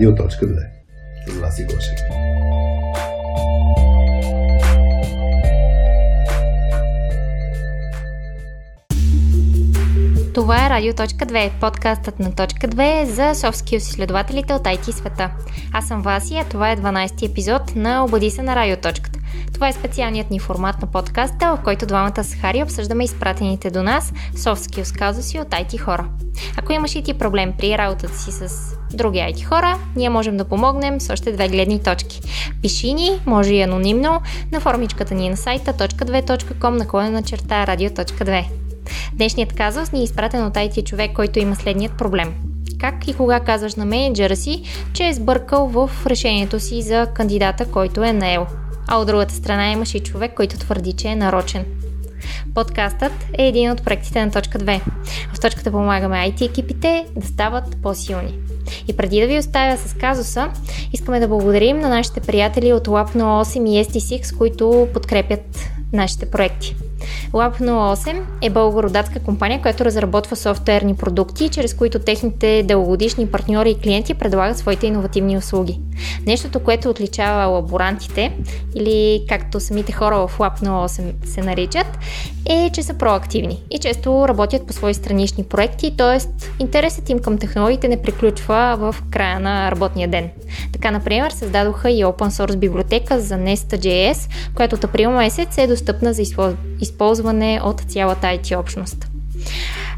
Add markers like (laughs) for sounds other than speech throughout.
Радио.2 с Васи Гошев. Това е Радио.2, подкастът на Точка 2 за soft skills изследователите от IT света. Аз съм Васи, а това е 12-ти епизод на Обади се на Радиоточката. Това е специалният ни формат на подкаста, в който двамата с Хари обсъждаме изпратените до нас soft skills казуси от IT хора. Ако имаш и ти проблем при работата си с други IT хора, ние можем да помогнем с още две гледни точки. Пиши ни, може и анонимно, на формичката ни на сайта .2.com наклонена черта радио.2. Днешният казус ни е изпратен от IT човек, който има следният проблем. Как и кога казваш на менеджера си, че е сбъркал в решението си за кандидата, който е наел? А от другата страна имаш и човек, който твърди, че е нарочен. Подкастът е един от проектите на Точка 2. В Точката помагаме IT екипите да стават по-силни. И преди да ви оставя с казуса, искаме да благодарим на нашите приятели от Lab 08 и ST6, които подкрепят нашите проекти. Lab 08 е българо-датска компания, която разработва софтуерни продукти, чрез които техните дългогодишни партньори и клиенти предлагат своите иновативни услуги. Нещото, което отличава лаборантите, или както самите хора в Lab 08 се наричат, е, че са проактивни и често работят по свои странични проекти, т.е. интересът им към технологиите не приключва в края на работния ден. Така, например, създадоха и open source библиотека за Nesta.js, която от април месец е достъпна за използване от цялата IT общност.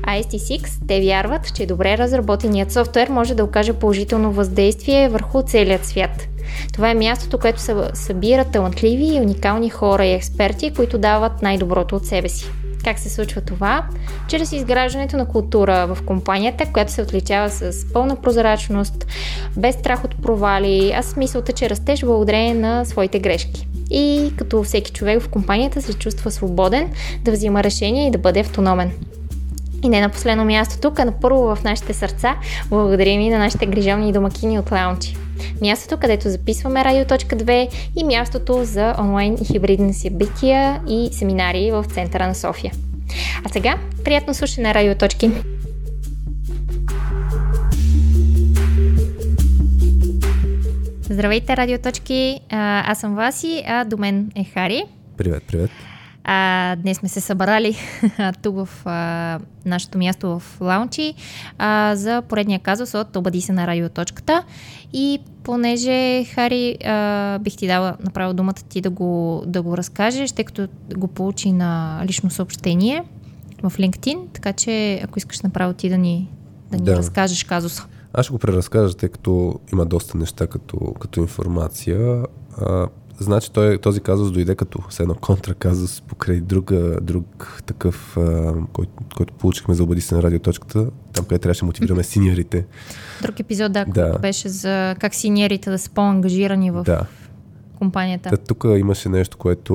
А ST6 те вярват, че добре разработеният софтуер може да окаже положително въздействие върху целият свят. Това е мястото, което събира талантливи и уникални хора и експерти, които дават най-доброто от себе си. Как се случва това? Чрез изграждането на култура в компанията, която се отличава с пълна прозрачност, без страх от провали, а с мисълта, че растеш благодарение на своите грешки. И като всеки човек в компанията се чувства свободен да взима решения и да бъде автономен. И не на последно място тук, а на първо в нашите сърца, благодарим и на нашите грижовни домакини от лаунчи. Мястото, където записваме Радио.2 и мястото за онлайн и хибридни събития и семинари в центъра на София. А сега, приятно слушане на Радиоточки! Здравейте, Радиоточки! Аз съм Васи, а до мен е Хари. Привет, привет! А, днес сме се събрали (laughs) тук в а, нашето място в Лаунчи а, за поредния казус от Обади се на радиоточката. И понеже, Хари, а, бих ти дала направо думата ти да го, да го разкажеш, тъй като го получи на лично съобщение в LinkedIn, така че ако искаш направо ти да ни, да ни да. разкажеш казуса. Аз ще го преразкажа, тъй като има доста неща като, като информация. А, Значи той, този казус дойде като с едно контраказус покрай друга, друг такъв, а, който, който получихме за обади се на радиоточката, там където трябваше да мотивираме (laughs) синьорите. Друг епизод, да, да. беше за как синьорите да са по-ангажирани в да. Компанията. Та, тук имаше нещо, което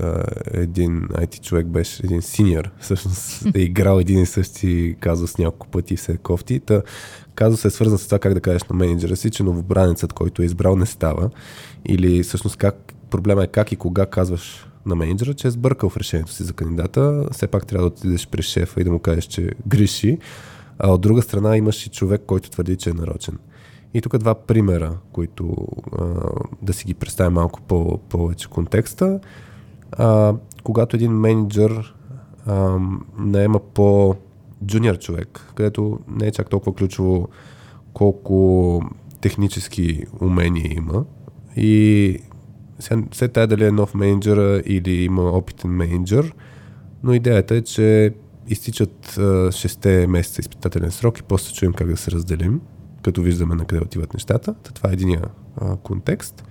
а, един IT човек беше един синьор, всъщност е играл един и същи казус няколко пъти все кофти. Та, казус е свързан с това как да кажеш на менеджера си, че новобранецът, който е избрал, не става или всъщност как, проблема е как и кога казваш на менеджера, че е сбъркал в решението си за кандидата. Все пак трябва да отидеш при шефа и да му кажеш, че греши. А от друга страна имаш и човек, който твърди, че е нарочен. И тук два примера, които а, да си ги представя малко по, повече контекста. А, когато един менеджер а, наема по джуниор човек, където не е чак толкова ключово колко технически умения има, и след тази дали е нов менеджер или има опитен менеджер, но идеята е, че изтичат 6 месеца изпитателен срок и после чуем как да се разделим, като виждаме на къде отиват нещата. Това е единия а, контекст.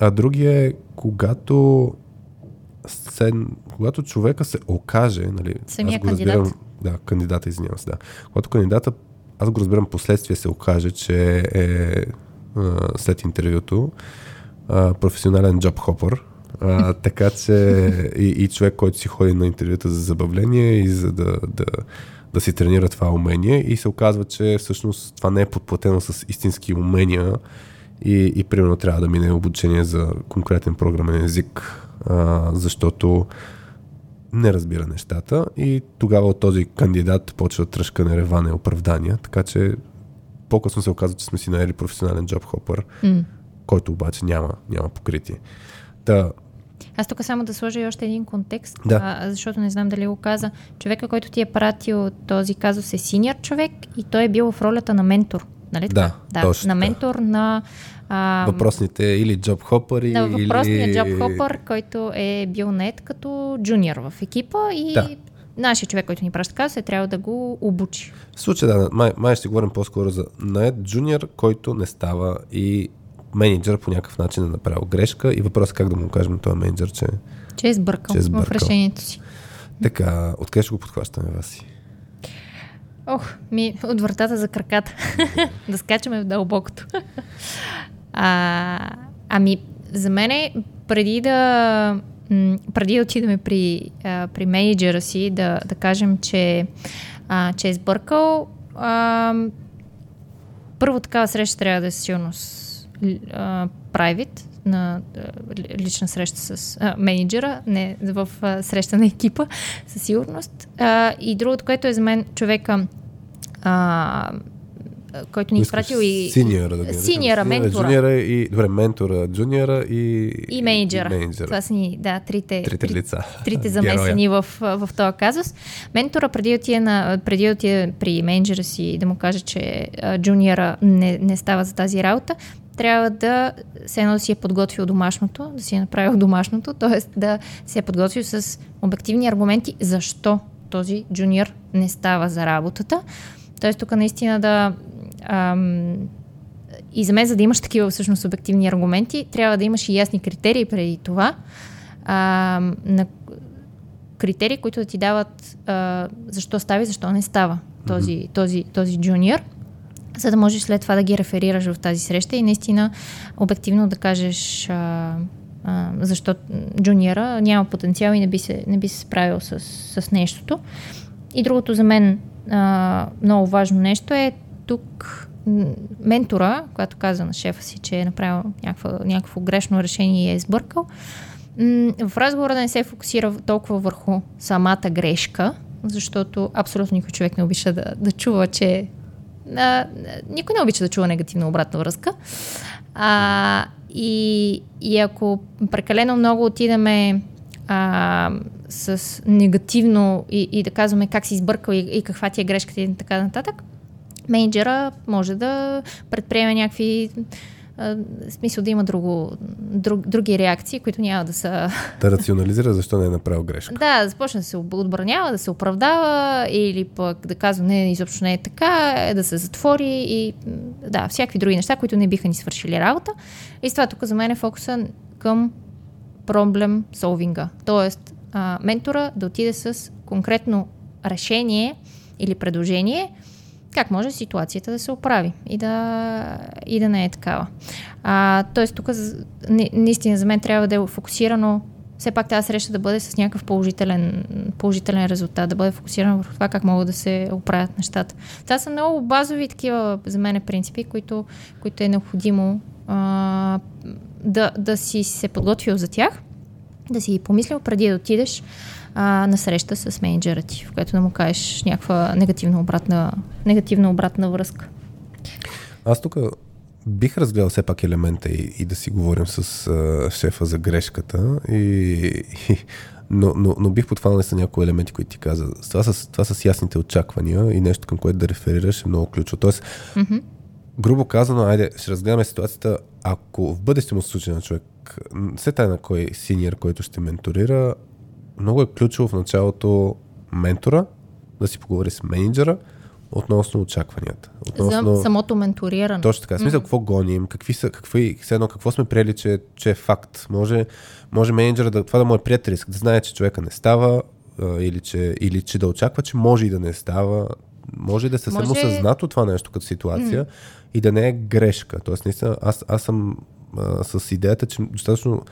А другия е, когато, сен, когато човека се окаже, нали, Самия аз го разбирам, кандидат. да, кандидата, извинявам се, да. Когато кандидата, аз го разбирам, последствие се окаже, че е след интервюто. А, професионален джоб хопър. А, (laughs) така че и, и човек, който си ходи на интервюта за забавление и за да, да, да си тренира това умение и се оказва, че всъщност това не е подплатено с истински умения и, и примерно трябва да мине обучение за конкретен програмен език, а, защото не разбира нещата и тогава от този кандидат почва тръжка, реване, оправдания, така че по-късно се оказа, че сме си наели професионален джоб хопър, М. който обаче няма, няма покритие. Та, Аз тук само да сложа и още един контекст, Да. а, защото не знам дали го каза. Човека, който ти е пратил този казус е синьор човек и той е бил в ролята на ментор. Нали така? Да, точно на ментор на, а, въпросните или джоб хопъри, на въпросния или... джоб хопър, който е бил нет като джуниор в екипа и Да. нашия човек, който ни праща казус, е трябва да го обучи. В случая, да, май, май ще говорим по-скоро за наед джуниор, който не става и менеджер по някакъв начин е направил грешка и въпрос е как да му кажем на този менеджер, че Че е сбъркал, Че е в сбъркал. решението си. така, откъде ще го подхващаме вас си? Ох, ми от вратата за краката. (laughs) да скачаме в дълбокото. (laughs) а, ами, за мен е преди да преди да отидем при, а, при менеджера си, да, да кажем, че, а, че е сбъркал, а, първо такава среща трябва да е ли- а, private, на а, лична среща с а, менеджера, не в а, среща на екипа, със сигурност. А, и другото, което е за мен човека, а, който ни е изпратил и... Синьора, да. Синьора, ментора. Джуниора и... Добре, ментора, джуниора и... И менеджера. И менеджера. Това са ни, да, трите, Трите три- лица. трите замесени в, в този казус. Ментора преди да отиде, на, преди да отиде при менеджера си да му каже, че джуниора не, не става за тази работа, трябва да се едно да си е подготвил домашното, да си е направил домашното, т.е. да се е подготвил с обективни аргументи защо този джуниор не става за работата. Т.е. тук наистина да ам, и за мен, за да имаш такива всъщност обективни аргументи, трябва да имаш и ясни критерии преди това. А, на критерии, които да ти дават а, защо става и защо не става този, този, този джуниор, за да можеш след това да ги реферираш в тази среща и наистина обективно да кажеш а, а, защо джуниора няма потенциал и не би се, не би се справил с, с нещото. И другото за мен а, много важно нещо е тук ментора, когато каза на шефа си, че е направил някакво, някакво грешно решение и е сбъркал, в разговора да не се фокусира толкова върху самата грешка, защото абсолютно никой човек не обича да, да чува, че а, никой не обича да чува негативна обратна връзка. А, и, и ако прекалено много отидеме а, с негативно и, и да казваме как си избъркал и, и каква ти е грешката и така нататък, менеджера може да предприеме някакви а, в смисъл да има друго, друг, други реакции, които няма да са Да рационализира защо не е направил грешка. да, започне да се отбранява, да се оправдава или пък да казва не, изобщо не е така, е да се затвори и да, всякакви други неща, които не биха ни свършили работа. И с това тук за мен е фокуса към проблем солвинга. Тоест, а, ментора да отиде с конкретно решение или предложение, как може ситуацията да се оправи и да, и да не е такава. А, тоест, тук наистина за мен трябва да е фокусирано все пак тази среща да бъде с някакъв положителен, положителен резултат, да бъде фокусирана върху това как могат да се оправят нещата. Това са много базови такива за мен принципи, които, които е необходимо а, да, да си се подготвил за тях, да си помислил преди да отидеш а, на среща с менеджера ти, в която да му кажеш някаква негативна обратна, негативна обратна връзка. Аз тук бих разгледал все пак елемента и, и да си говорим с а, шефа за грешката, и, и, но, но, но бих подхванал са някои елементи, които ти каза. Това с, това с ясните очаквания и нещо към което да реферираш е много ключово. Тоест, Мгм. Грубо казано, айде, ще разгледаме ситуацията, ако в бъдеще му се случи на човек, все тая на кой синьор, който ще менторира, много е ключово в началото ментора да си поговори с менеджера относно очакванията. Относно... За самото менториране. Точно така. Смисъл, какво гоним, какви са, какви, все едно, какво сме приели, че, че е факт. Може, може менеджера да, това да му е приятелиск, да знае, че човека не става или, че, или че да очаква, че може и да не става. Може да се Може- само съзнато това нещо като ситуация и да не е грешка. Тоест, наистина, аз, аз съм а, с идеята, че достатъчно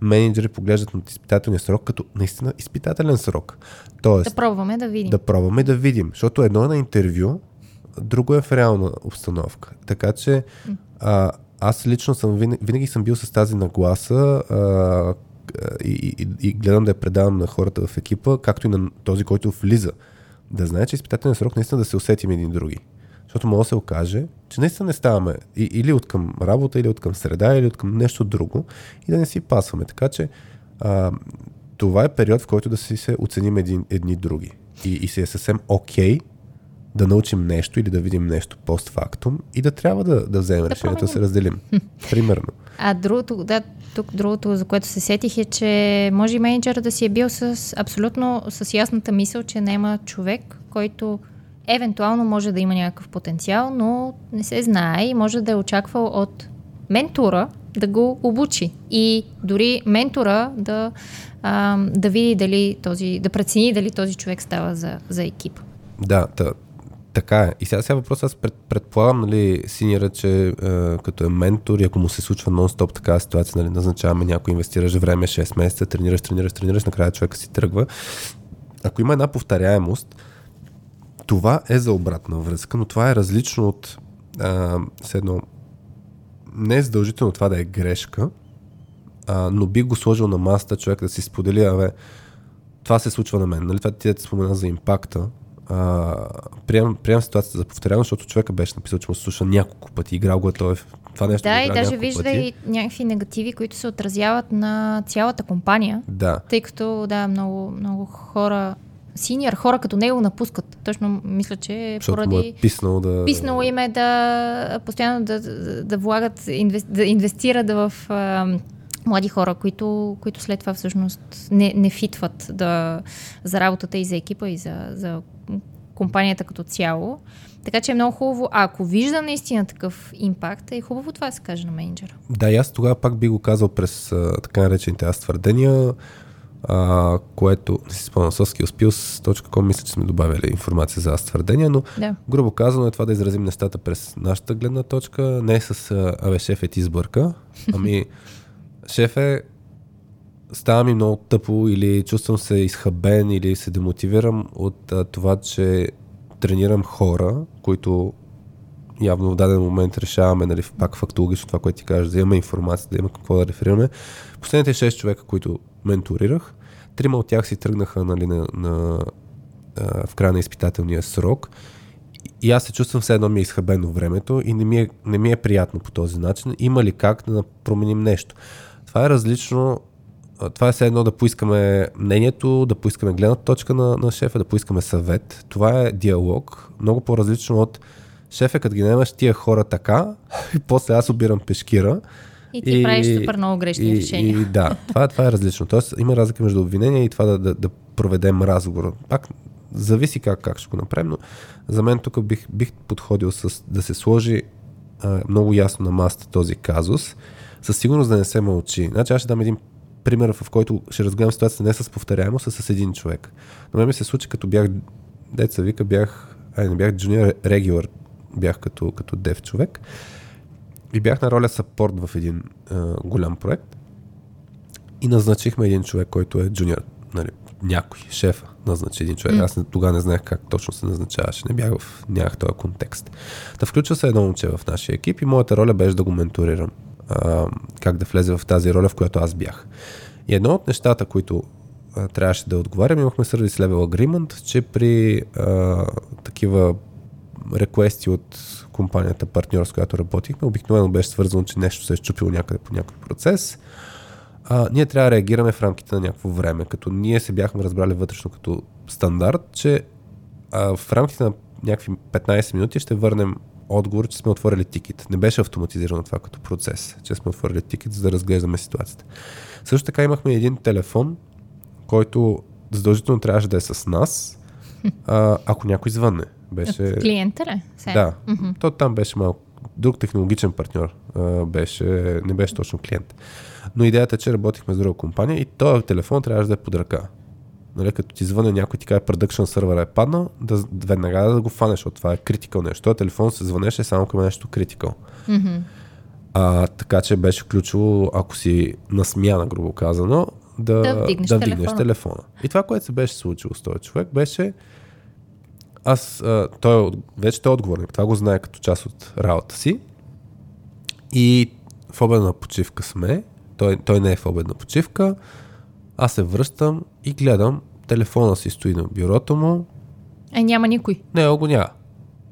менеджери поглеждат на изпитателния срок като наистина изпитателен срок. Тоест, Да пробваме да видим. да пробваме да видим. Защото едно е на интервю, друго е в реална обстановка. Така че а, аз лично съм винаги, винаги съм бил с тази нагласа а, и, и, и гледам да я предавам на хората в екипа, както и на този, който влиза. Да знае, че изпитателният срок наистина да се усетим един други. Защото може да се окаже, че наистина не ставаме и, или от към работа, или от към среда, или от към нещо друго и да не си пасваме. Така че а, това е период, в който да си се оценим един, едни други. И, и си е съвсем окей okay да научим нещо или да видим нещо постфактум и да трябва да, да вземем да решението да се разделим. (laughs) Примерно. А другото, да, тук другото, за което се сетих е, че може и менеджера да си е бил с абсолютно с ясната мисъл, че няма човек, който евентуално може да има някакъв потенциал, но не се знае и може да е очаквал от ментора да го обучи. И дори ментора да, а, да види дали този, да прецени дали този човек става за, за екип. Да, та, така е. И сега, сега въпросът, аз пред, предполагам, нали, синьора, че е, като е ментор и ако му се случва нон-стоп такава ситуация, нали, назначаваме някой, инвестираш време 6 месеца, тренираш, тренираш, тренираш, накрая човека си тръгва. Ако има една повторяемост, това е за обратна връзка, но това е различно от а, едно, не е задължително това да е грешка, а, но би го сложил на масата човек да си сподели, абе, това се случва на мен. Нали? Това ти да спомена за импакта. А, приемам, приемам ситуацията за повторяно, защото човека беше написал, че му се слуша няколко пъти, играл го е той това нещо. Да, и даже вижда пъти. и някакви негативи, които се отразяват на цялата компания. Да. Тъй като, да, много, много хора синьор хора като него напускат. Точно мисля, че Защото поради... Му е писнало да... Писнало им е да постоянно да, да, да влагат, да инвестират в а, млади хора, които, които след това всъщност не, не фитват да, за работата и за екипа и за, за компанията като цяло. Така че е много хубаво, а ако вижда наистина такъв импакт, е хубаво това да се каже на менеджера. Да, и аз тогава пак би го казал през така наречените аз твърдения, а, което не си спомням, soskillspills.com мисля, че сме добавили информация за аз твърдения, но да. грубо казано е това да изразим нещата през нашата гледна точка, не с абе шеф е ти сбърка, (laughs) ами шеф е става ми много тъпо или чувствам се изхабен или се демотивирам от а, това, че тренирам хора, които явно в даден момент решаваме, нали, пак фактологично това, което ти кажеш, да имаме информация, да има какво да реферираме. Последните 6 човека, които менторирах, трима от тях си тръгнаха нали, на, на, а, в края на изпитателния срок и аз се чувствам все едно ми е изхабено времето и не ми, е, не ми е приятно по този начин. Има ли как да променим нещо? Това е различно това е все едно да поискаме мнението, да поискаме гледната точка на, на шефа, да поискаме съвет. Това е диалог, много по-различно от шефа, като ги наемаш тия хора така, (laughs) и после аз обирам пешкира. И ти и, правиш супер много грешни и, решения. И, да, това, това е различно. Тоест има разлика между обвинение и това да, да, да проведем разговор. Пак зависи как, как ще го направим, но за мен тук бих, бих подходил с да се сложи а, много ясно на масата този казус, със сигурност да не се мълчи. Значи аз ще дам един пример, в който ще разгледам ситуацията не с повторяемост, а с един човек. На мен ми се случи, като бях, деца вика, бях, ай не бях джуниор регулар, бях като, като дев човек и бях на роля саппорт в един а, голям проект и назначихме един човек, който е джуниор, нали, някой, шефа назначи един човек. Mm. Аз тогава не знаех как точно се назначаваше. Не бях в, нямах този контекст. Да включва се едно момче в нашия екип и моята роля беше да го менторирам а, как да влезе в тази роля, в която аз бях. И едно от нещата, които а, трябваше да отговарям, имахме Service Level Agreement, че при а, такива реквести от компанията партньор, с която работихме, обикновено беше свързано, че нещо се е щупило някъде по някой процес. А, ние трябва да реагираме в рамките на някакво време, като ние се бяхме разбрали вътрешно като стандарт, че а, в рамките на някакви 15 минути ще върнем отговор, че сме отворили тикет. Не беше автоматизирано това като процес, че сме отворили тикет, за да разглеждаме ситуацията. Също така имахме един телефон, който задължително трябваше да е с нас, а, ако някой звънне. Беше... Клиента ли? Сега. Да. Mm-hmm. То там беше малко друг технологичен партньор. А, беше, не беше точно клиент. Но идеята е, че работихме с друга компания и този телефон трябваше да е под ръка нали, като ти звъне някой ти каже production сервера е паднал, да веднага да го фанеш, защото това е критикал нещо. Този телефон се звънеше само към нещо критикал. Mm-hmm. А, така че беше ключово, ако си на смяна, грубо казано, да, да вдигнеш, да вдигнеш телефона. телефона. И това, което се беше случило с този човек, беше аз, а, той е вече той е отговорник, това го знае като част от работа си. И в обедна почивка сме, той, той не е в обедна почивка, аз се връщам и гледам, телефона си стои на бюрото му. Е, няма никой. Не, го няма.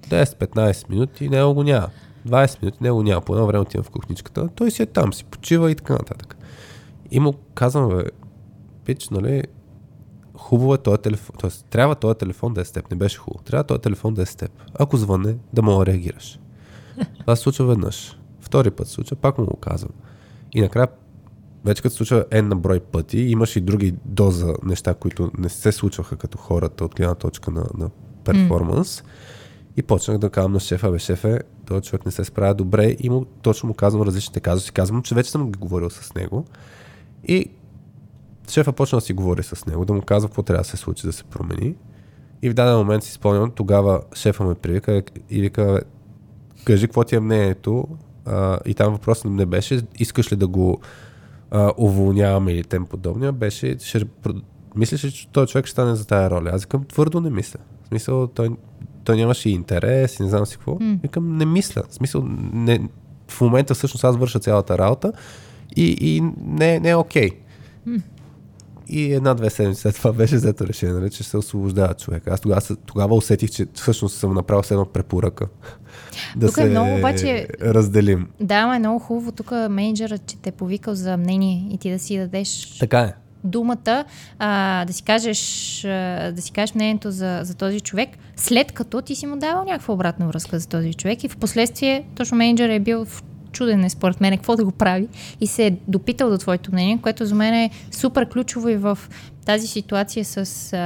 10-15 минути него го няма. 20 минути него няма. По едно време отивам в кухничката. Той си е там, си почива и така нататък. И му казвам, бе, пич, нали, хубаво е този телефон, т.е. трябва този телефон да е с теб, не беше хубаво. Трябва този телефон да е с теб. Ако звънне, да мога да реагираш. (laughs) Това се случва веднъж. Втори път се случва, пак му го казвам. И накрая, вече като се случва N на брой пъти, имаш и други доза неща, които не се случваха като хората от гледна точка на, на перформанс. Mm. И почнах да казвам на шефа, бе шефе, този човек не се справя добре и му, точно му казвам различните казуси. Казвам, че вече съм говорил с него. И шефа почна да си говори с него, да му казва какво трябва да се случи, да се промени. И в даден момент си спомням, тогава шефа ме привика и вика, кажи какво ти е мнението. А, и там въпросът не беше, искаш ли да го а, уволняваме или тем подобния, беше, ще, мислиш ли, че този човек ще стане за тази роля? Аз викам, твърдо не мисля. В смисъл, той, той нямаше и интерес и не знам си какво. Mm. Викам, не мисля. В смисъл, не, в момента всъщност аз върша цялата работа и, и не, не е окей. Okay. Mm. И една-две седмици след това беше взето решение, нали, че се освобождава човек. Аз тогава, тогава усетих, че всъщност съм направил едно препоръка. да тук е се е много, обаче, разделим. Да, ма е много хубаво тук менеджерът, че те е повикал за мнение и ти да си дадеш така е. думата, а, да си кажеш, а, да си кажеш мнението за, за този човек, след като ти си му давал някаква обратна връзка за този човек и в последствие точно менеджер е бил в чуден е според мен какво да го прави и се е допитал до твоето мнение, което за мен е супер ключово и в тази ситуация с а,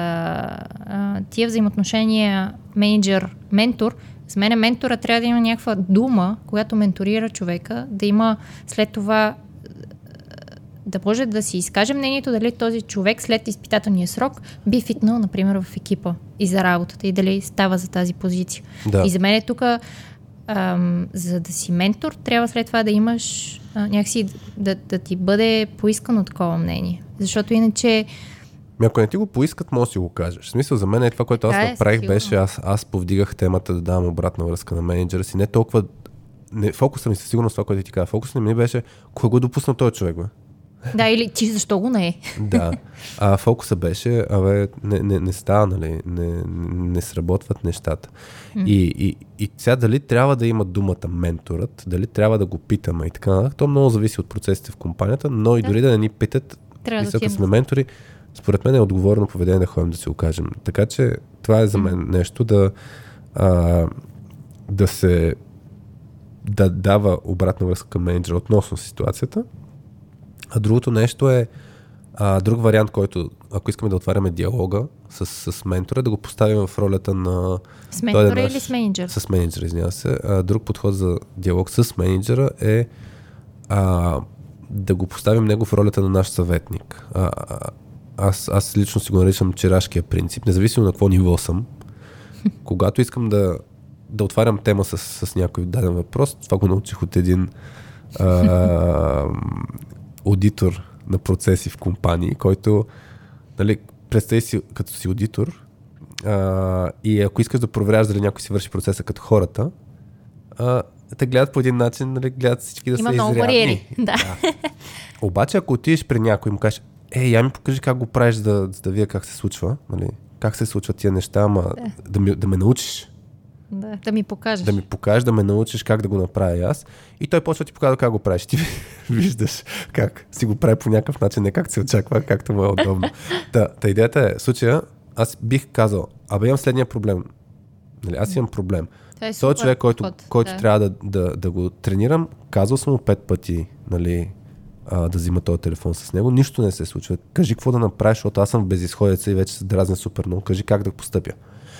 а, тия взаимоотношения менеджер-ментор. За мен ментора трябва да има някаква дума, която менторира човека, да има след това да може да си изкаже мнението дали този човек след изпитателния срок би фитнал, например, в екипа и за работата и дали става за тази позиция. Да. И за мен е тук ам, за да си ментор, трябва след това да имаш а, някакси да, да ти бъде поискано такова мнение. Защото иначе... Ми ако не ти го поискат, може да си го кажеш. В смисъл за мен е това, което аз е, направих, беше аз, аз повдигах темата да давам обратна връзка на менеджера си. Не толкова не, фокуса ми със сигурност това, което ти каза. Фокусът ми беше кой го допусна този човек, бе? Да, или ти защо го не е? Да. А фокуса беше, абе, не, не, не става, нали? Не, не сработват нещата. Mm. И, и, и сега дали трябва да има думата менторът, дали трябва да го питаме и така нататък, то много зависи от процесите в компанията, но и дори да не ни питат, трябва да сме ментори, според мен е отговорно поведение да ходим да си го кажем. Така че това е за мен mm. нещо да, а, да се да дава обратна връзка към менеджера относно ситуацията а другото нещо е а, друг вариант, който, ако искаме да отваряме диалога с, с ментора, да го поставим в ролята на... С ментора е наш, или с менеджер? С менеджера, извинява се. А, друг подход за диалог с менеджера е а, да го поставим него в ролята на наш съветник. А, аз, аз лично си го наричам черашкия принцип, независимо на какво ниво съм. (laughs) Когато искам да, да отварям тема с, с някой даден въпрос, това го научих от един а, аудитор на процеси в компании, който, нали, представи си като си аудитор а, и ако искаш да проверяваш дали някой си върши процеса като хората, а, те гледат по един начин, нали, гледат всички да Има са много бариери. (laughs) Да. да. Обаче, ако отидеш при някой и му кажеш, е, я ми покажи как го правиш, да, да видя как се случва, нали? как се случват тия неща, ама да, да, ми, да ме научиш. Да, да ми покажеш. Да ми покажеш, да ме научиш как да го направя аз. И той почва да ти показва как го правиш. Ти (laughs) виждаш как си го прави по някакъв начин, не как се очаква, както му е удобно. та, та идеята е, в случая, аз бих казал, абе имам следния проблем. Нали, аз имам проблем. Това е Той човек, който, подход, който да. трябва да, да, да го тренирам, казал съм му пет пъти, нали, а, да взима този телефон с него. Нищо не се случва. Кажи какво да направиш, защото аз съм в безисходица и вече се дразня супер много. Кажи как да постъпя.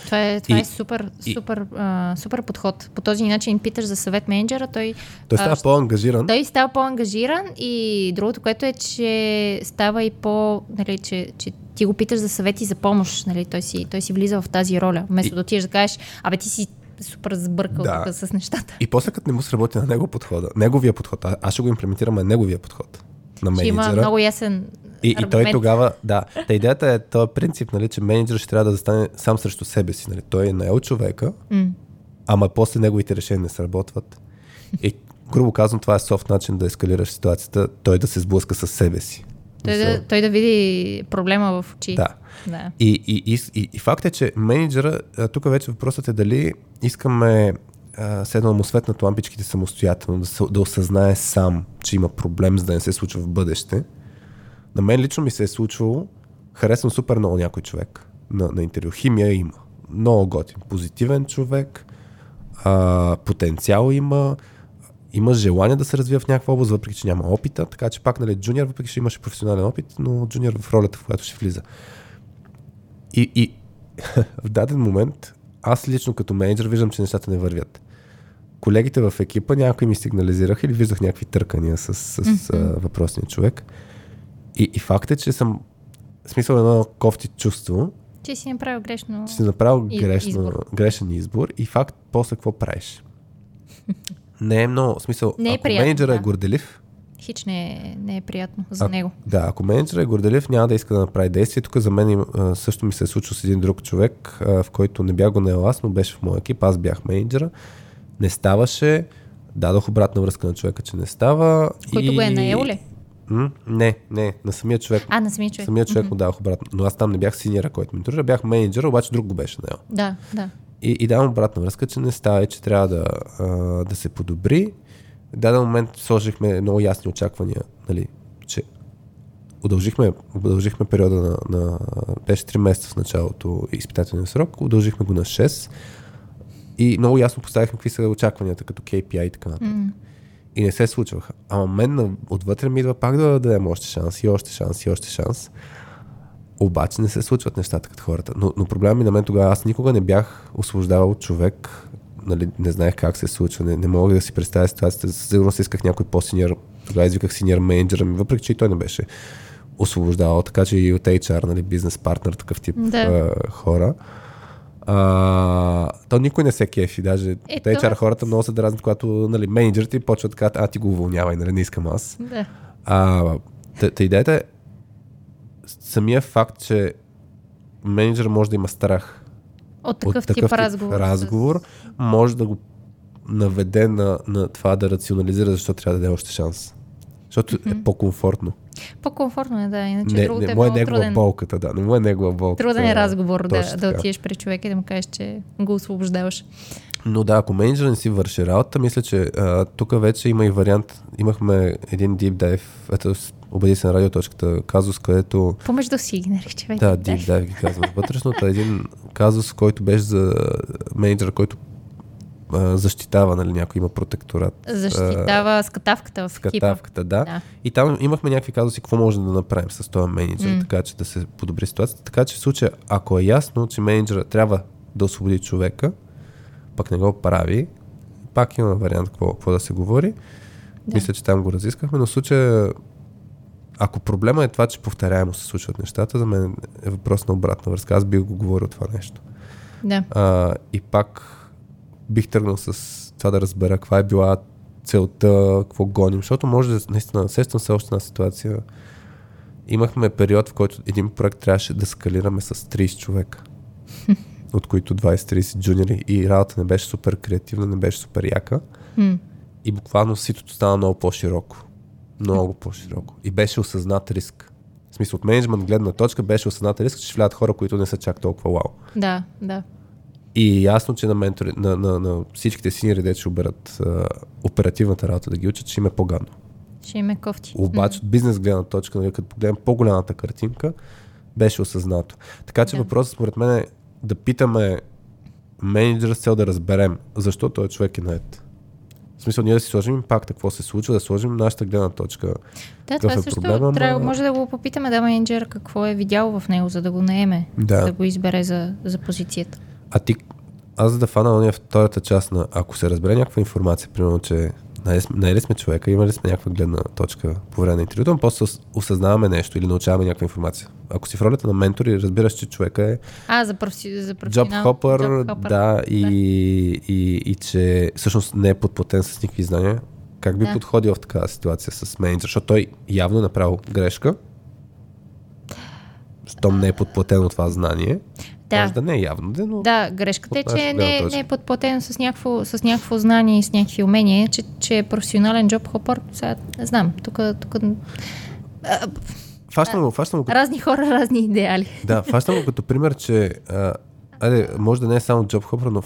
Това е, това и, е супер, супер, и, а, супер подход. По този начин питаш за съвет менеджера, той... Той става а, по-ангажиран. Той става по-ангажиран и другото, което е, че става и по... Нали, че, че ти го питаш за съвет и за помощ. Нали, той, си, той си влиза в тази роля. Вместо и... да отидеш да кажеш, абе ти си супер сбъркал да. тук с нещата. И после като не му сработи на него подхода, неговия подход, аз ще го имплементирам на неговия подход. На менеджера. Ще има много ясен и, и той тогава, да. Та идеята е този принцип, нали, че менеджер ще трябва да застане сам срещу себе си. Нали. Той е наел човека, mm. ама после неговите решения не сработват. И грубо казвам, това е софт начин да ескалираш ситуацията, той да се сблъска с себе си. Той да, той да види проблема в очи. Да. да. И, и, и, и, факт е, че менеджера, тук вече въпросът е дали искаме седнал му светнат лампичките самостоятелно, да, да осъзнае сам, че има проблем, за да не се случва в бъдеще. На мен лично ми се е случвало, харесвам супер много някой човек на, на интервю. Химия има. Много готин. Позитивен човек, а, потенциал има, има желание да се развива в някаква област, въпреки че няма опита, така че пак, нали, джуниор, въпреки че имаше професионален опит, но джуниор в ролята, в която ще влиза. И, и (laughs) в даден момент, аз лично като менеджер виждам, че нещата не вървят. Колегите в екипа някои ми сигнализираха или виждах някакви търкания с, с mm-hmm. а, въпросния човек. И, и факт е, че съм в смисъл едно кофти чувство. Че си направил грешно. Че си направил грешно, избор. грешен избор и факт после какво правиш. (laughs) не е много, в смисъл, не е ако приятно, менеджера е да. е горделив, Хич не е, не е приятно за а, него. Да, ако менеджера е горделив, няма да иска да направи действие. Тук за мен също ми се е случило с един друг човек, в който не бях го наел аз, но беше в моя екип, аз бях менеджера. Не ставаше, дадох обратна връзка на човека, че не става. Който и... го е наел ли? М? Не, не, на самия човек. А, на самия човек. Самия човек mm-hmm. му давах обратно. Но аз там не бях синьора, който ми трудя, бях менеджер, обаче друг го беше наел. Да, да. И, и давам обратна връзка, че не става че трябва да, а, да се подобри. В даден момент сложихме много ясни очаквания, нали, че удължихме, удължихме периода на, на беше 3 месеца в началото изпитателния срок, удължихме го на 6 и много ясно поставихме какви са очакванията като KPI и така нататък. Mm. И не се случваха. Ама мен отвътре ми идва пак да дадем още шанс и още шанс и още шанс. Обаче не се случват нещата като хората. Но, но проблема ми на мен тогава, аз никога не бях освобождавал човек, нали, не знаех как се случва, не, не мога да си представя ситуацията. Сигурно си исках някой по-синьор, тогава извиках синьор менеджера ми, въпреки че и той не беше освобождавал, така че и от HR, нали, бизнес партнер, такъв тип да. а, хора. А, то никой не се кефи, даже Ето. HR хората много се дразнят, когато нали, менеджерите почват кажат, а ти го уволнявай, нали, не искам аз. Да. А, та, та идеята е самия факт, че менеджер може да има страх от такъв, от такъв тип, тип разговор, разговор с... може да го наведе на, на това да рационализира защо трябва да даде още шанс. Защото mm-hmm. е по-комфортно. По-комфортно е, да. Иначе не, другото не, е много негова труден. болката, да. Не му е негова болката. Труден е разговор да, да отидеш при човек и да му кажеш, че го освобождаваш. Но да, ако менеджер не си върши работа, мисля, че а, тук вече има и вариант. Имахме един deep dive, ето обади се на радиоточката, казус, където... Помежду си ги нарича. Да, deep dive ги казвам. Вътрешното е един казус, който беше за менеджер, който защитава, нали, някой има протекторат. Защитава скатавката в Скатавката, да. да. И там имахме някакви казуси, какво може да направим с този менеджер, mm. така че да се подобри ситуацията. Така че в случая, ако е ясно, че менеджера трябва да освободи човека, пък не го прави, пак има вариант какво, какво да се говори. Да. Мисля, че там го разискахме, но в случая ако проблема е това, че повторяемо се случват нещата, за мен е въпрос на обратна връзка. Аз бих го говорил това нещо. Да. А, и пак бих тръгнал с това да разбера каква е била целта, какво гоним, защото може да наистина сещам се още на ситуация. Имахме период, в който един проект трябваше да скалираме с 30 човека, (laughs) от които 20-30 джуниори и работа не беше супер креативна, не беше супер яка. И буквално ситото стана много по-широко. Много по-широко. И беше осъзнат риск. В смисъл, от менеджмент гледна точка беше осъзнат риск, че ще влядат хора, които не са чак толкова вау. Да, да. И е ясно, че на, ментори, на, на, на всичките синьори, де ще оберат а, оперативната работа да ги учат, ще им е по-гадно. Ще им е кофти. Обаче от бизнес гледна точка, нали, като погледнем по-голямата картинка, беше осъзнато. Така че да. въпросът според мен е да питаме менеджера с цел да разберем защо този човек е наед. В смисъл, ние да си сложим пакта, какво се случва, да сложим нашата гледна точка. Да, това е също проблема, трябва, ма... може да го попитаме да менеджер какво е видял в него, за да го наеме, да, да го избере за, за позицията. А ти, аз за да фана ония втората част на, ако се разбере някаква информация, примерно, че наели сме човека, имали сме някаква гледна точка по време на интервюто, но после осъзнаваме нещо или научаваме някаква информация. Ако си в ролята на ментори, разбираш, че човека е а, за, профи, за job hopper, да, и, да. И, и, и, че всъщност не е подплатен с никакви знания. Как би да. подходил в такава ситуация с менеджер? Защото той явно е направил грешка, щом не е подплатено това знание. Да. Може да не е явно, но... Да, грешката е, че не, не е подплатено с някакво, с някакво знание и с някакви умения, че, че е професионален джоб хопър. Сега не знам, тук... тук... фащам го, фащам го. Като, Разни хора, разни идеали. да, фащам го като пример, че а, айде, може да не е само job hopper, но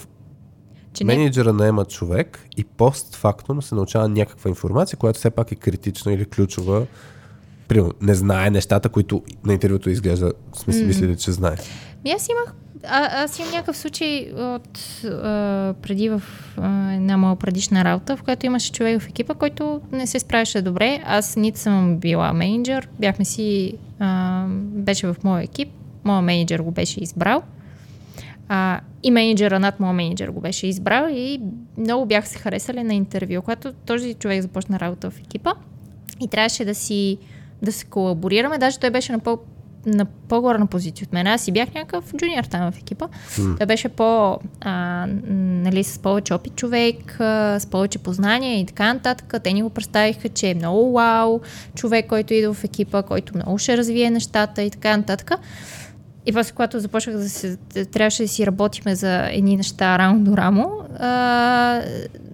Че не, менеджера наема човек и постфактум се научава някаква информация, която все пак е критична или ключова. Примерно, не знае нещата, които на интервюто изглежда, сме си мислили, че знае. Ми аз имах. А, аз имам някакъв случай от а, преди в а, една моя предишна работа, в която имаше човек в екипа, който не се справяше добре. Аз нито съм била менеджер, бяхме си. А, беше в моя екип, моя менеджер го беше избрал. А, и менеджера над моя менеджер го беше избрал и много бях се харесали на интервю, когато този човек започна работа в екипа и трябваше да си да се колаборираме. Даже той беше на по на по-горна позиция от мен. Аз си бях някакъв джуниор там в екипа. М. Той беше по, а, нали, с повече опит човек, а, с повече познания и така нататък. Те ни го представиха, че е много вау човек, който идва в екипа, който много ще развие нещата и така нататък. И после, когато започнах да се, трябваше да си работиме за едни неща рамо до рамо, а,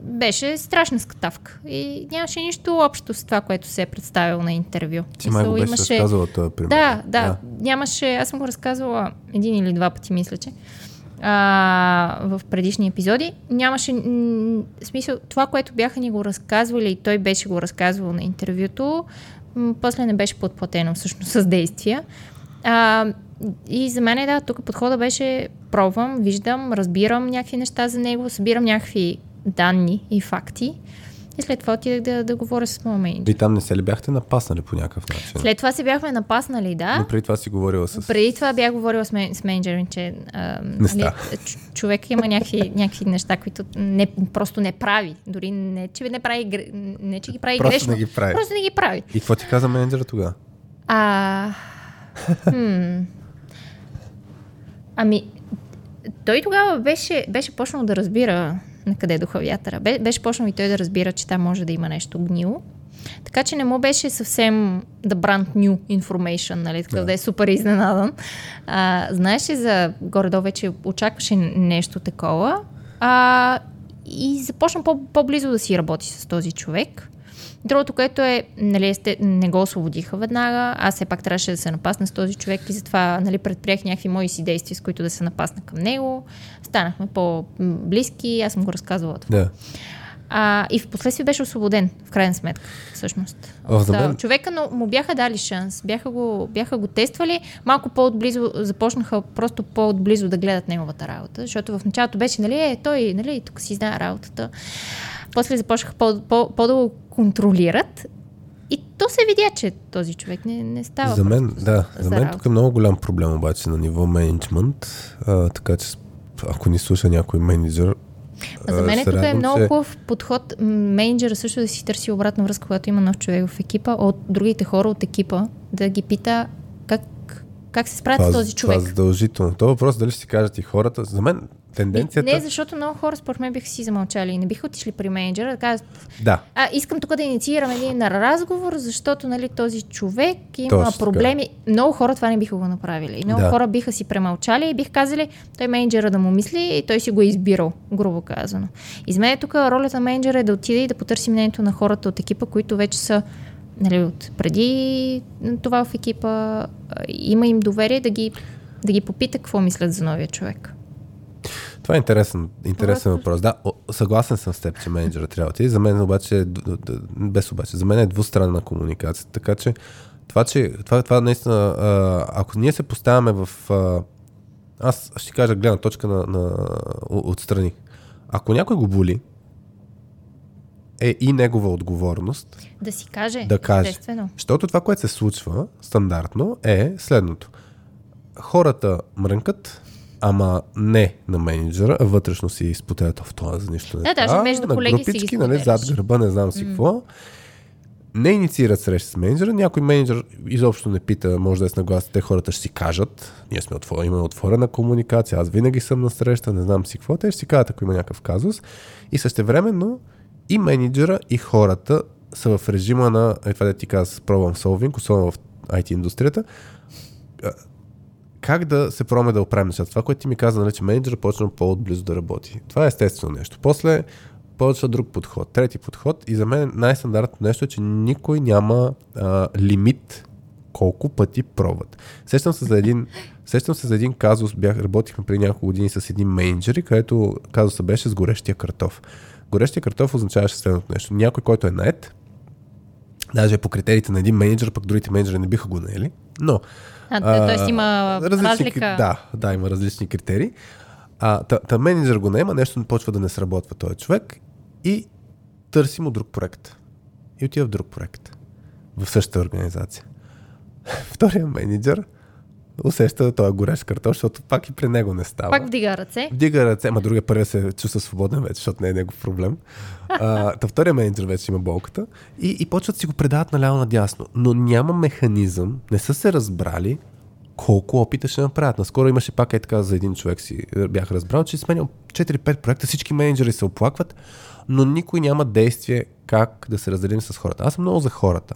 беше страшна скатавка. И нямаше нищо общо с това, което се е представил на интервю. Ти май го беше разказала този пример. да, да, Нямаше. Аз съм го разказвала един или два пъти, мисля, че. А, в предишни епизоди. Нямаше. м, смисъл, това, което бяха ни го разказвали и той беше го разказвал на интервюто, м, после не беше подплатено всъщност с действия. А, и за мен, да, тук подхода беше пробвам, виждам, разбирам някакви неща за него, събирам някакви данни и факти. И след това отидах да, да говоря с моя менеджер. И там не се ли бяхте напаснали по някакъв начин? След това се бяхме напаснали, да. Но преди това си говорила с... Преди това бях говорила с, мен, с менеджера ми, че а, нали, става. ч- човек има някакви, някакви неща, които не, просто не прави. Дори не, че не прави, не, че ги прави Просто грешно. не ги прави. Просто не ги прави. И какво ти каза менеджера тогава? А, хм, ами, той тогава беше, беше почнал да разбира на къде духа вятъра. Бе, беше почнал и той да разбира, че там може да има нещо гнило. Така че не му беше съвсем the brand new information, нали, така Да. да. е супер изненадан. А, знаеше за горе-долу вече очакваше нещо такова. А, и започна по- по-близо да си работи с този човек. Другото, което е, нали, сте, не го освободиха веднага, аз все пак трябваше да се напасна с този човек и затова нали, предприех някакви мои си действия, с които да се напасна към него. Станахме по-близки, аз съм го разказвала това. Да. А, и в последствие беше освободен, в крайна сметка, всъщност. От, мен- а, Човека, но му бяха дали шанс. Бяха го, бяха го тествали, малко по-отблизо, започнаха просто по-отблизо да гледат неговата работа, защото в началото беше, нали, е, той, нали, тук си знае работата. После започнаха по, по, по да го контролират и то се видя, че този човек не, не става За мен, да, за за мен тук е много голям проблем обаче на ниво менеджмент, а, така че ако ни слуша някой менеджер, А за мен се тук е много че- хубав подход менеджера също да си търси обратна връзка, когато има нов човек в екипа, от другите хора от екипа, да ги пита как, как се справят с този човек. Това задължително. Това въпрос дали ще си кажат и хората. За мен тенденцията... Не, защото много хора според мен биха си замълчали и не биха отишли при менеджера да кажат, Да, а, искам тук да инициирам един разговор, защото нали, този човек има Точно така. проблеми. Много хора това не биха го направили. И много Да. хора биха си премълчали и бих казали, той менеджера да му мисли и той си го е избирал, грубо казано. И за мен тук ролята на менеджера е да отиде и да потърси мнението на хората от екипа, които вече са нали, от преди това в екипа, има им доверие да ги, да ги попита какво мислят за новия човек. Това е интересен, интересен въпрос. Да, съгласен съм с теб, че менеджера трябва да отиде. За мен обаче, без обаче, за мен е двустранна комуникация. Така че това, че това, това наистина, ако ние се поставяме в... Аз ще кажа гледна точка на, на, отстрани. Ако някой го боли, е и негова отговорност Да си каже, да каже. естествено. Защото това, което се случва стандартно е следното. Хората мрънкат, ама не на менеджера, а вътрешно си изпотеят в това за нищо не Да, даже между на колеги си ги групички, нали, споделяш. зад гърба, не знам си какво. Не инициират среща с менеджера, някой менеджер изобщо не пита, може да е с нагласа, те хората ще си кажат, ние сме отворени, имаме отворена комуникация, аз винаги съм на среща, не знам си какво, те ще си кажат, ако има някакъв казус. И същевременно и менеджера, и хората са в режима на, е това да ти каза, с problem solving, особено в IT индустрията, как да се пробваме да оправим нещата. Това, което ти ми каза, нали, че менеджера почна по-отблизо да работи. Това е естествено нещо. После почва друг подход, трети подход и за мен най-стандартното нещо е, че никой няма а, лимит колко пъти пробват. Сещам се за един, (laughs) сещам се за един казус, бях, работихме преди няколко години с един менеджери, където казуса беше с горещия картоф. Горещия картоф означаваше следното нещо. Някой, който е наед, даже по критериите на един менеджер, пък другите менеджери не биха го наели, но... А, т.е. има различни, разлика. Да, да, има различни критерии. А, та, та менеджер го наема, нещо почва да не сработва този човек и търси му друг проект. И отива в друг проект. В същата организация. (laughs) Втория менеджер усеща да той е горещ картоф, защото пак и при него не става. Пак вдига ръце. Вдига ръце, ма другия първия се чувства свободен вече, защото не е негов проблем. А, та втория менеджер вече има болката и, и почват си го предават наляво надясно. Но няма механизъм, не са се разбрали колко опита ще направят. Наскоро имаше пак е така за един човек си бях разбрал, че сменял 4-5 проекта, всички менеджери се оплакват, но никой няма действие как да се разделим с хората. Аз съм много за хората.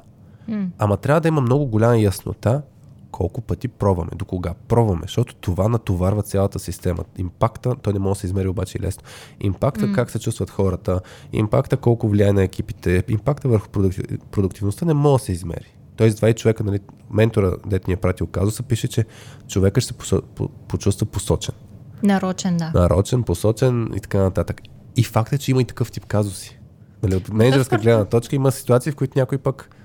М. Ама трябва да има много голяма яснота колко пъти пробваме, до кога пробваме, защото това натоварва цялата система. Импакта, той не може да се измери обаче лесно. Импакта М. как се чувстват хората, импакта колко влияе на екипите, импакта върху продуктив- продуктивността не може да се измери. Тоест, два и човека, нали, ментора, дет ни е пратил казуса, пише, че човека ще се посо, по, почувства посочен. Нарочен, да. Нарочен, посочен и така нататък. И факт е, че има и такъв тип казуси. Нали, от менеджерска гледна точка има ситуации, в които някой пък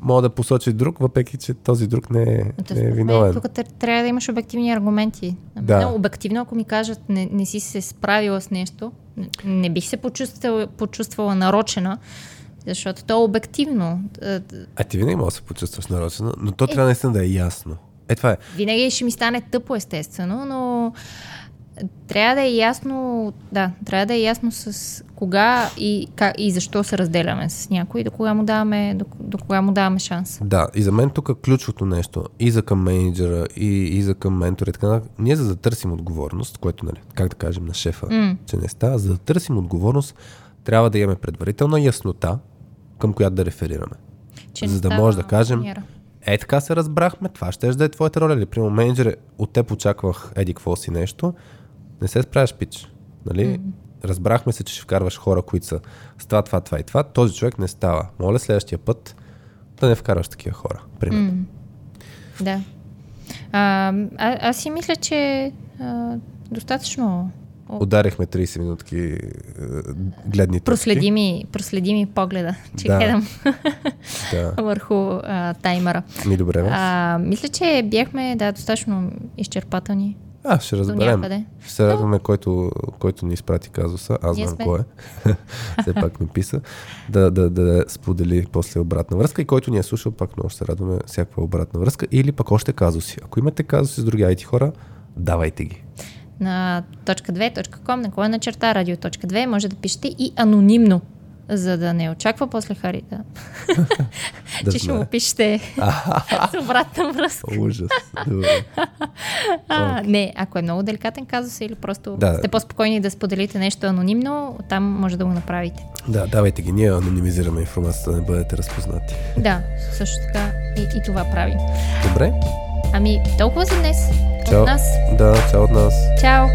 може да посочи друг, въпреки че този друг не е, не е виновен. Тук тр- трябва да имаш обективни аргументи. Да. Но обективно, ако ми кажат, не, не си се справила с нещо, не, не бих се почувствала, почувствала нарочена, защото то е обективно. Е, А ти винаги може да се почувстваш нарочено, но то трябва наистина да е ясно. Е, това е. Винаги ще ми стане тъпо, естествено, но трябва да е ясно, да, трябва да е ясно с кога и, как, и защо се разделяме с някой, до кога му даваме, до, до кога му даваме шанс. Да, и за мен тук ключовото нещо, и за към менеджера, и, и за към ментора, и така, ние за да търсим отговорност, което, нали, как да кажем на шефа, М. че не става, за да търсим отговорност, трябва да имаме предварителна яснота, към която да реферираме. Че За да може да кажем, манера. Е, така се разбрахме, това ще да е твоята роля. Или, примерно, менеджере, от теб очаквах еди какво си нещо, не се справяш, пич. Нали? Mm. Разбрахме се, че ще вкарваш хора, които са с това, това, това и това. Този човек не става. Моля следващия път да не вкарваш такива хора. Примерно. М. Да. А, а, аз си мисля, че а, достатъчно Ударихме 30 минутки е, гледни точки. проследи ми, проследи ми погледа, (laughs) че Да. гледам (laughs) Да. върху а, таймера. Ми добре. А, мисля, че бяхме да, достатъчно изчерпателни. А, ще разберем. Ще се радваме, който, който ни изпрати казуса. Аз знам сме. кой е. (laughs) Все пак ми писа. Да, да, да сподели после обратна връзка. И който ни е слушал, пак много ще се радваме всякаква обратна връзка. Или пък още казуси. Ако имате казуси с други IT хора, давайте ги. На .2.com, на кой на черта, радио.2, може да пишете и анонимно, за да не очаква после Хари (laughs) да, че ще му пишете (laughs) с обратна връзка. Ужас. (laughs) А, не, ако е много деликатен казус или просто Да. сте по-спокойни да споделите нещо анонимно, там може да го направите. Да, давайте ги. Ние анонимизираме информацията, да не бъдете разпознати. Да, също така и, и това правим. Добре? Ами, толкова за днес. Чао. От нас. Да, чао от нас. Чао!